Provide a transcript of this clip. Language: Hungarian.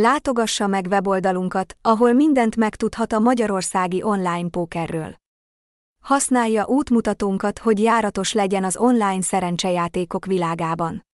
Látogassa meg weboldalunkat, ahol mindent megtudhat a magyarországi online pókerről. Használja útmutatónkat, hogy járatos legyen az online szerencsejátékok világában.